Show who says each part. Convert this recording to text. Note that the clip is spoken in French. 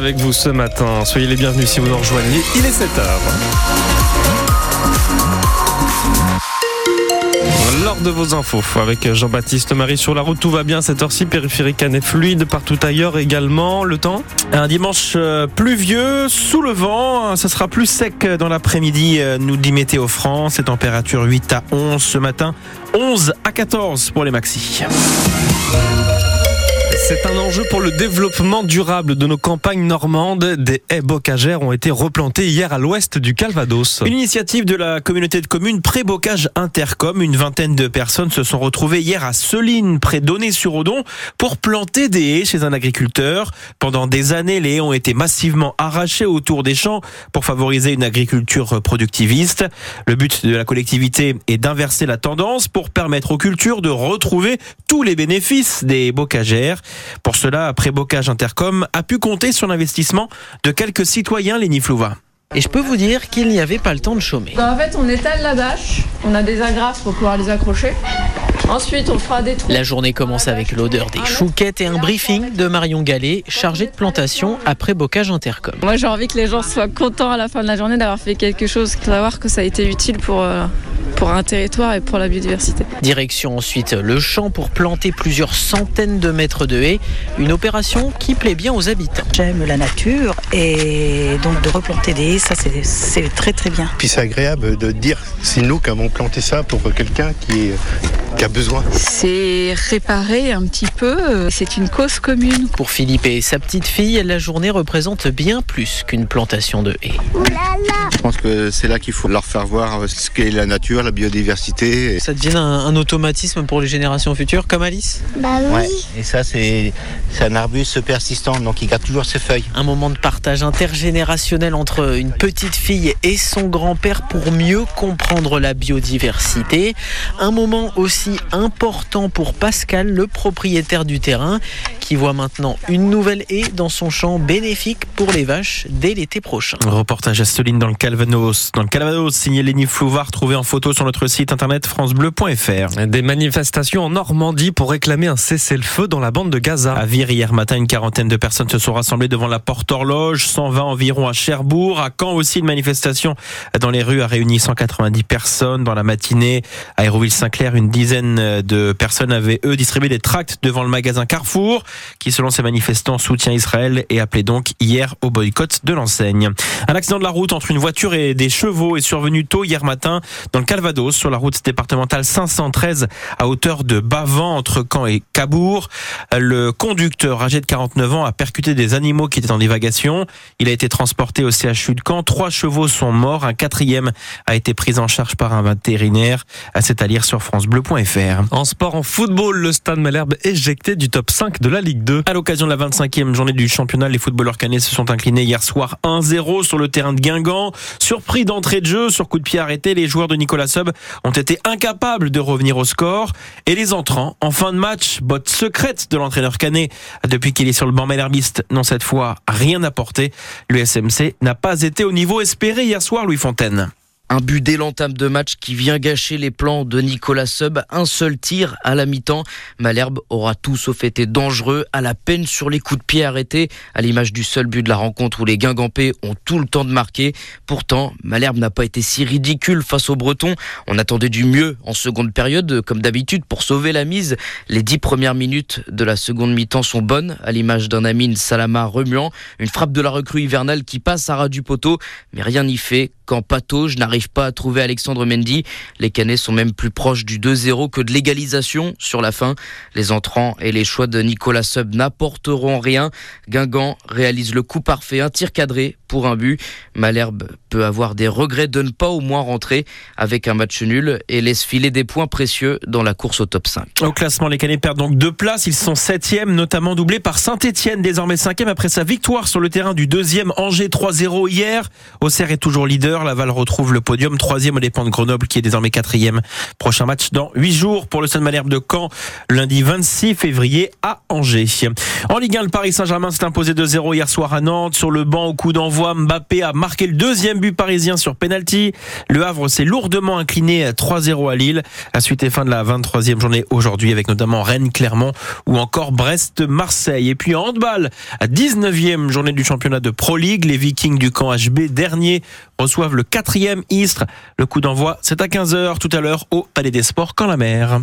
Speaker 1: avec vous ce matin. Soyez les bienvenus si vous nous rejoignez. Il est 7h. Lors de vos infos avec Jean-Baptiste Marie sur la route, tout va bien cette heure-ci, périphérique est fluide partout ailleurs également. Le temps? Un dimanche euh, pluvieux, sous le vent, ça sera plus sec dans l'après-midi, euh, nous dit Météo France. Les températures 8 à 11 ce matin, 11 à 14 pour les maxis. C'est un enjeu pour le développement durable de nos campagnes normandes. Des haies bocagères ont été replantées hier à l'ouest du Calvados. Une initiative de la communauté de communes Pré-Bocage Intercom. Une vingtaine de personnes se sont retrouvées hier à Soline, près d'Aunay-sur-Odon, pour planter des haies chez un agriculteur. Pendant des années, les haies ont été massivement arrachées autour des champs pour favoriser une agriculture productiviste. Le but de la collectivité est d'inverser la tendance pour permettre aux cultures de retrouver tous les bénéfices des bocagères. Pour cela, Prébocage Intercom a pu compter sur l'investissement de quelques citoyens Léni Flouva.
Speaker 2: Et je peux vous dire qu'il n'y avait pas le temps de chômer.
Speaker 3: Bah, en fait, on étale la bâche, on a des agrafes pour pouvoir les accrocher. Ensuite, on fera des trous.
Speaker 2: La journée commence avec l'odeur des chouquettes et un briefing de Marion Gallet, chargée de plantation après Bocage Intercom.
Speaker 3: Moi, j'ai envie que les gens soient contents à la fin de la journée d'avoir fait quelque chose, savoir que ça a été utile pour, euh, pour un territoire et pour la biodiversité.
Speaker 2: Direction ensuite le champ pour planter plusieurs centaines de mètres de haies, une opération qui plaît bien aux habitants.
Speaker 4: J'aime la nature et donc de replanter des haies, ça c'est très très bien.
Speaker 5: Puis c'est agréable de dire c'est nous qui avons planté ça pour quelqu'un qui, qui a besoin.
Speaker 3: C'est réparer un petit peu, c'est une cause commune.
Speaker 2: Pour Philippe et sa petite fille, la journée représente bien plus qu'une plantation de haies.
Speaker 5: Je pense que c'est là qu'il faut leur faire voir ce qu'est la nature, la biodiversité.
Speaker 2: Ça devient un, un, automatisme pour les générations futures, comme Alice
Speaker 6: Bah oui. Ouais, et ça, c'est un arbuste persistant, donc il garde toujours ses feuilles.
Speaker 2: Un moment de partage intergénérationnel entre une petite fille et son grand-père pour mieux comprendre la biodiversité. Un moment aussi important pour Pascal, le propriétaire du terrain, qui voit maintenant une nouvelle haie dans son champ bénéfique pour les vaches dès l'été prochain.
Speaker 1: Reportage à Soline dans le Calvados. Dans le Calvados, signé Léni Flouvard, trouvé en photo sur notre site internet francebleu.fr. Des manifestations en Normandie pour réclamer un cessez-le-feu dans la bande de Gaza. À Vire, hier matin, une quarantaine de personnes se sont rassemblées devant la porte horloge, 120 environ à Cherbourg. À Caen aussi, une manifestation dans les rues a réuni 190 personnes. Dans la matinée, à Hérouville-Saint-Clair, une dizaine de personnes avaient, eux, distribué des tracts devant le magasin Carrefour, qui, selon ces manifestants, soutient Israël et appelait donc hier au boycott de l'enseigne. Un accident de la route entre une voiture et des chevaux est survenu tôt hier matin dans le Calvados, sur la route départementale 513 à hauteur de Bavant entre Caen et Cabourg. Le conducteur âgé de 49 ans a percuté des animaux qui étaient en divagation. Il a été transporté au CHU de Caen. Trois chevaux sont morts. Un quatrième a été pris en charge par un vétérinaire. C'est à lire sur francebleu.fr. En sport, en football, le Stade Malherbe éjecté du top 5 de la Ligue 2. À l'occasion de la 25e journée du championnat, les footballeurs canets se sont inclinés hier soir 1-0 sur le terrain de Guingamp. Surpris d'entrée de jeu, sur coup de pied arrêté, les joueurs de Nicolas Sub ont été incapables de revenir au score. Et les entrants, en fin de match, botte secrète de l'entraîneur canet depuis qu'il est sur le banc malherbiste, n'ont cette fois rien apporté. Le SMC n'a pas été au niveau espéré hier soir, Louis Fontaine.
Speaker 7: Un but dès de match qui vient gâcher les plans de Nicolas Sub. Un seul tir à la mi-temps. Malherbe aura tout sauf été dangereux, à la peine sur les coups de pied arrêtés, à l'image du seul but de la rencontre où les Guingampais ont tout le temps de marquer. Pourtant, Malherbe n'a pas été si ridicule face aux Bretons. On attendait du mieux en seconde période, comme d'habitude, pour sauver la mise. Les dix premières minutes de la seconde mi-temps sont bonnes, à l'image d'un Amine Salama remuant. Une frappe de la recrue hivernale qui passe à ras du poteau, mais rien n'y fait quand Patauge n'arrive pas à trouver Alexandre Mendy. Les Canets sont même plus proches du 2-0 que de l'égalisation sur la fin. Les entrants et les choix de Nicolas Sub n'apporteront rien. Guingamp réalise le coup parfait, un tir cadré pour un but. Malherbe peut avoir des regrets de ne pas au moins rentrer avec un match nul et laisse filer des points précieux dans la course au top 5.
Speaker 1: Au classement, les Canets perdent donc deux places. Ils sont septièmes, notamment doublés par Saint-Etienne, désormais cinquième après sa victoire sur le terrain du deuxième Angers 3-0 hier. Auxerre est toujours leader. Laval retrouve le podium. Troisième au dépend de Grenoble qui est désormais quatrième. Prochain match dans huit jours pour le Stade Malherbe de Caen, lundi 26 février à Angers. En Ligue 1, le Paris Saint-Germain s'est imposé 2-0 hier soir à Nantes. Sur le banc au coup d'envoi, Mbappé a marqué le deuxième but parisien sur penalty. Le Havre s'est lourdement incliné 3-0 à Lille. La suite et fin de la 23e journée aujourd'hui avec notamment Rennes, Clermont ou encore Brest-Marseille. Et puis en handball, à 19e journée du championnat de Pro League, les Vikings du camp HB dernier reçoivent le quatrième Istres. Le coup d'envoi, c'est à 15h tout à l'heure au Palais des Sports, quand la mer.